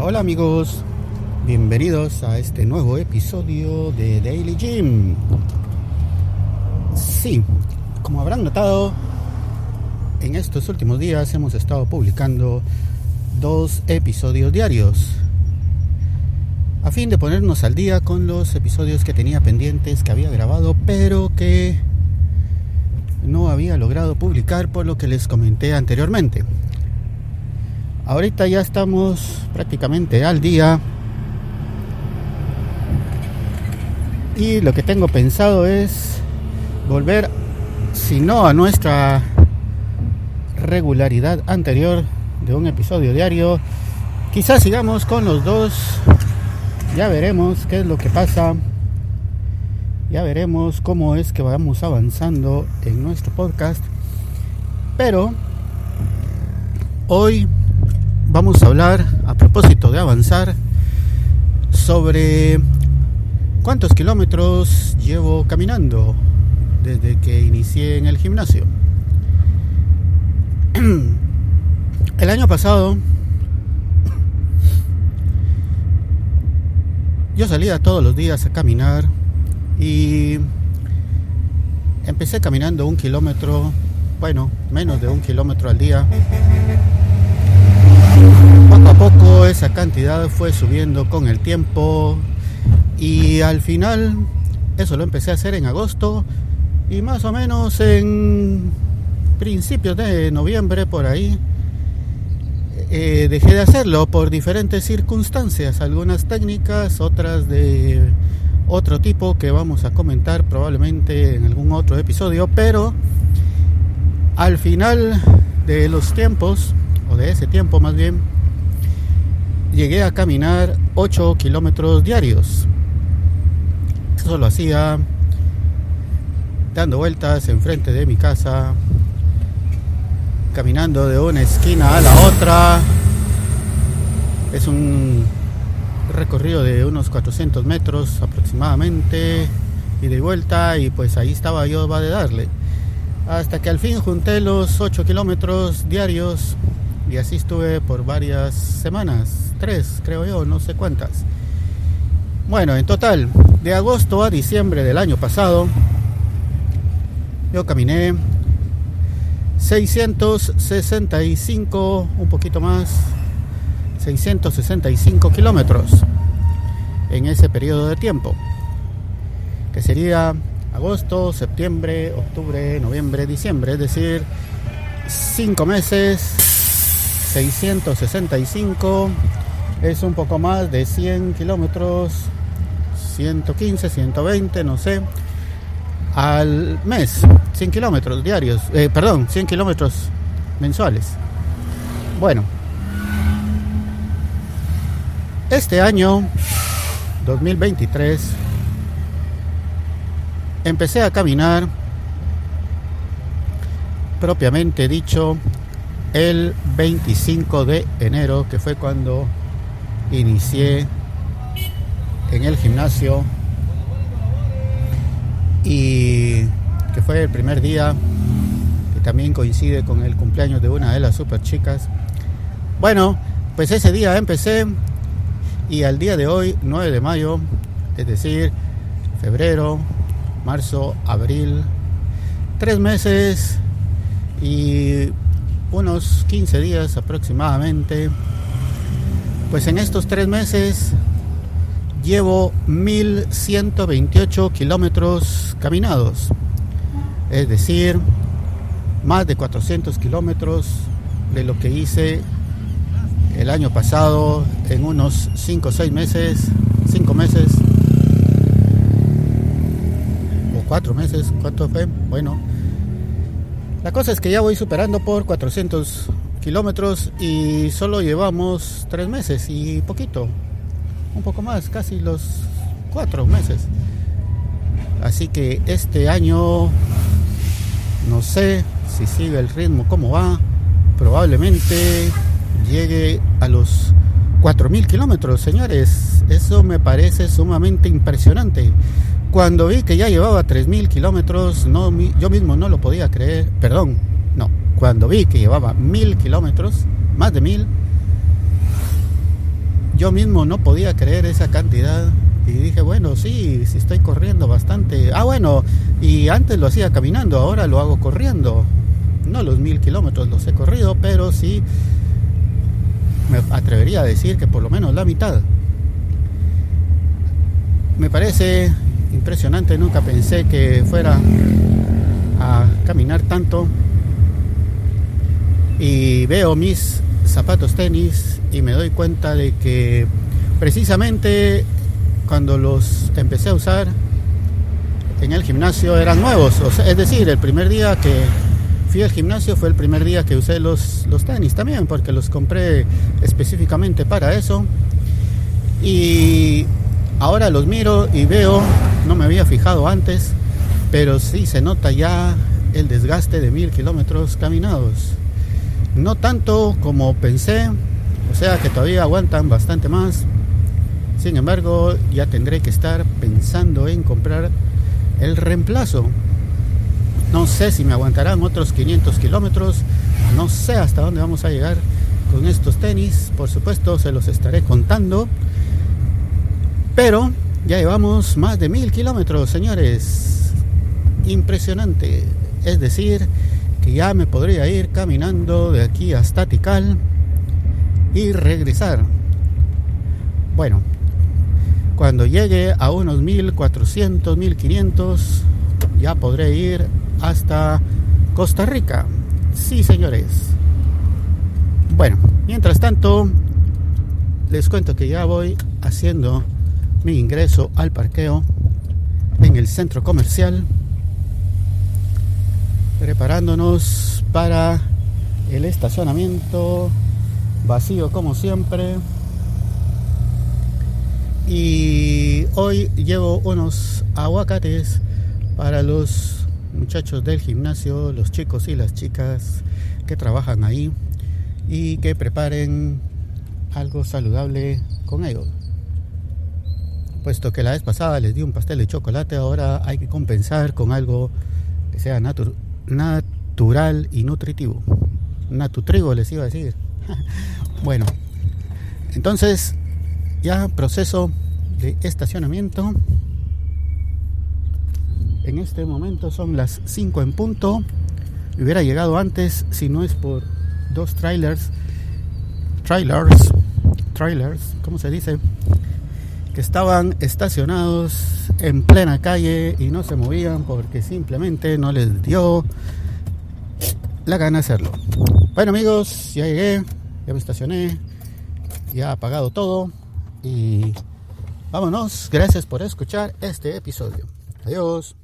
Hola, amigos, bienvenidos a este nuevo episodio de Daily Gym. Sí, como habrán notado, en estos últimos días hemos estado publicando dos episodios diarios a fin de ponernos al día con los episodios que tenía pendientes que había grabado pero que no había logrado publicar por lo que les comenté anteriormente. Ahorita ya estamos prácticamente al día. Y lo que tengo pensado es volver, si no a nuestra regularidad anterior de un episodio diario, quizás sigamos con los dos. Ya veremos qué es lo que pasa. Ya veremos cómo es que vamos avanzando en nuestro podcast. Pero hoy vamos a hablar, a propósito de avanzar, sobre cuántos kilómetros llevo caminando desde que inicié en el gimnasio. El año pasado yo salía todos los días a caminar y empecé caminando un kilómetro, bueno, menos de un kilómetro al día poco esa cantidad fue subiendo con el tiempo y al final eso lo empecé a hacer en agosto y más o menos en principios de noviembre por ahí eh, dejé de hacerlo por diferentes circunstancias, algunas técnicas, otras de otro tipo que vamos a comentar probablemente en algún otro episodio, pero al final de los tiempos, o de ese tiempo más bien, llegué a caminar 8 kilómetros diarios. Eso lo hacía dando vueltas enfrente de mi casa, caminando de una esquina a la otra. Es un recorrido de unos 400 metros aproximadamente y de vuelta y pues ahí estaba yo va de darle hasta que al fin junté los 8 kilómetros diarios y así estuve por varias semanas, tres creo yo, no sé cuántas. Bueno, en total, de agosto a diciembre del año pasado, yo caminé 665, un poquito más, 665 kilómetros en ese periodo de tiempo, que sería agosto, septiembre, octubre, noviembre, diciembre, es decir, cinco meses 665 es un poco más de 100 kilómetros, 115, 120, no sé, al mes, 100 kilómetros diarios, eh, perdón, 100 kilómetros mensuales. Bueno, este año 2023 empecé a caminar propiamente dicho el 25 de enero, que fue cuando inicié en el gimnasio y que fue el primer día que también coincide con el cumpleaños de una de las super chicas. Bueno, pues ese día empecé y al día de hoy, 9 de mayo, es decir, febrero, marzo, abril, tres meses y unos 15 días aproximadamente. Pues en estos tres meses llevo 1128 kilómetros caminados, es decir, más de 400 kilómetros de lo que hice el año pasado en unos 5 o 6 meses, 5 meses o 4 meses, ¿cuánto fue? Bueno, la cosa es que ya voy superando por 400 kilómetros y solo llevamos 3 meses y poquito, un poco más, casi los 4 meses. Así que este año no sé si sigue el ritmo como va, probablemente llegue a los 4.000 kilómetros, señores. Eso me parece sumamente impresionante. Cuando vi que ya llevaba 3.000 kilómetros, no, yo mismo no lo podía creer. Perdón, no. Cuando vi que llevaba 1.000 kilómetros, más de 1.000, yo mismo no podía creer esa cantidad y dije, bueno, sí, sí estoy corriendo bastante. Ah, bueno, y antes lo hacía caminando, ahora lo hago corriendo. No los mil kilómetros los he corrido, pero sí me atrevería a decir que por lo menos la mitad. Me parece impresionante, nunca pensé que fuera a caminar tanto. Y veo mis zapatos tenis y me doy cuenta de que precisamente cuando los empecé a usar en el gimnasio eran nuevos. es decir, el primer día que fui al gimnasio fue el primer día que usé los, los tenis también, porque los compré específicamente para eso. Y ahora los miro y veo, no me había fijado antes, pero sí se nota ya el desgaste de mil kilómetros caminados. No tanto como pensé, o sea que todavía aguantan bastante más. Sin embargo, ya tendré que estar pensando en comprar el reemplazo. No sé si me aguantarán otros 500 kilómetros. No sé hasta dónde vamos a llegar con estos tenis. Por supuesto, se los estaré contando. Pero ya llevamos más de mil kilómetros, señores. Impresionante. Es decir, ya me podría ir caminando de aquí hasta Tikal y regresar. Bueno, cuando llegue a unos 1400, 1500, ya podré ir hasta Costa Rica. Sí, señores. Bueno, mientras tanto, les cuento que ya voy haciendo mi ingreso al parqueo en el centro comercial, preparándonos para el estacionamiento vacío como siempre. Y hoy llevo unos aguacates para los muchachos del gimnasio, los chicos y las chicas que trabajan ahí y que preparen algo saludable con ellos. Puesto que la vez pasada les di un pastel de chocolate, ahora hay que compensar con algo que sea natural y nutritivo. Natutrigo les iba a decir. bueno, entonces ya proceso de estacionamiento. En este momento son las 5 en punto. Hubiera llegado antes si no es por dos trailers. Trailers. Trailers, ¿cómo se dice? Estaban estacionados en plena calle y no se movían porque simplemente no les dio la gana hacerlo. Bueno amigos, ya llegué, ya me estacioné, ya apagado todo. Y vámonos. Gracias por escuchar este episodio. Adiós.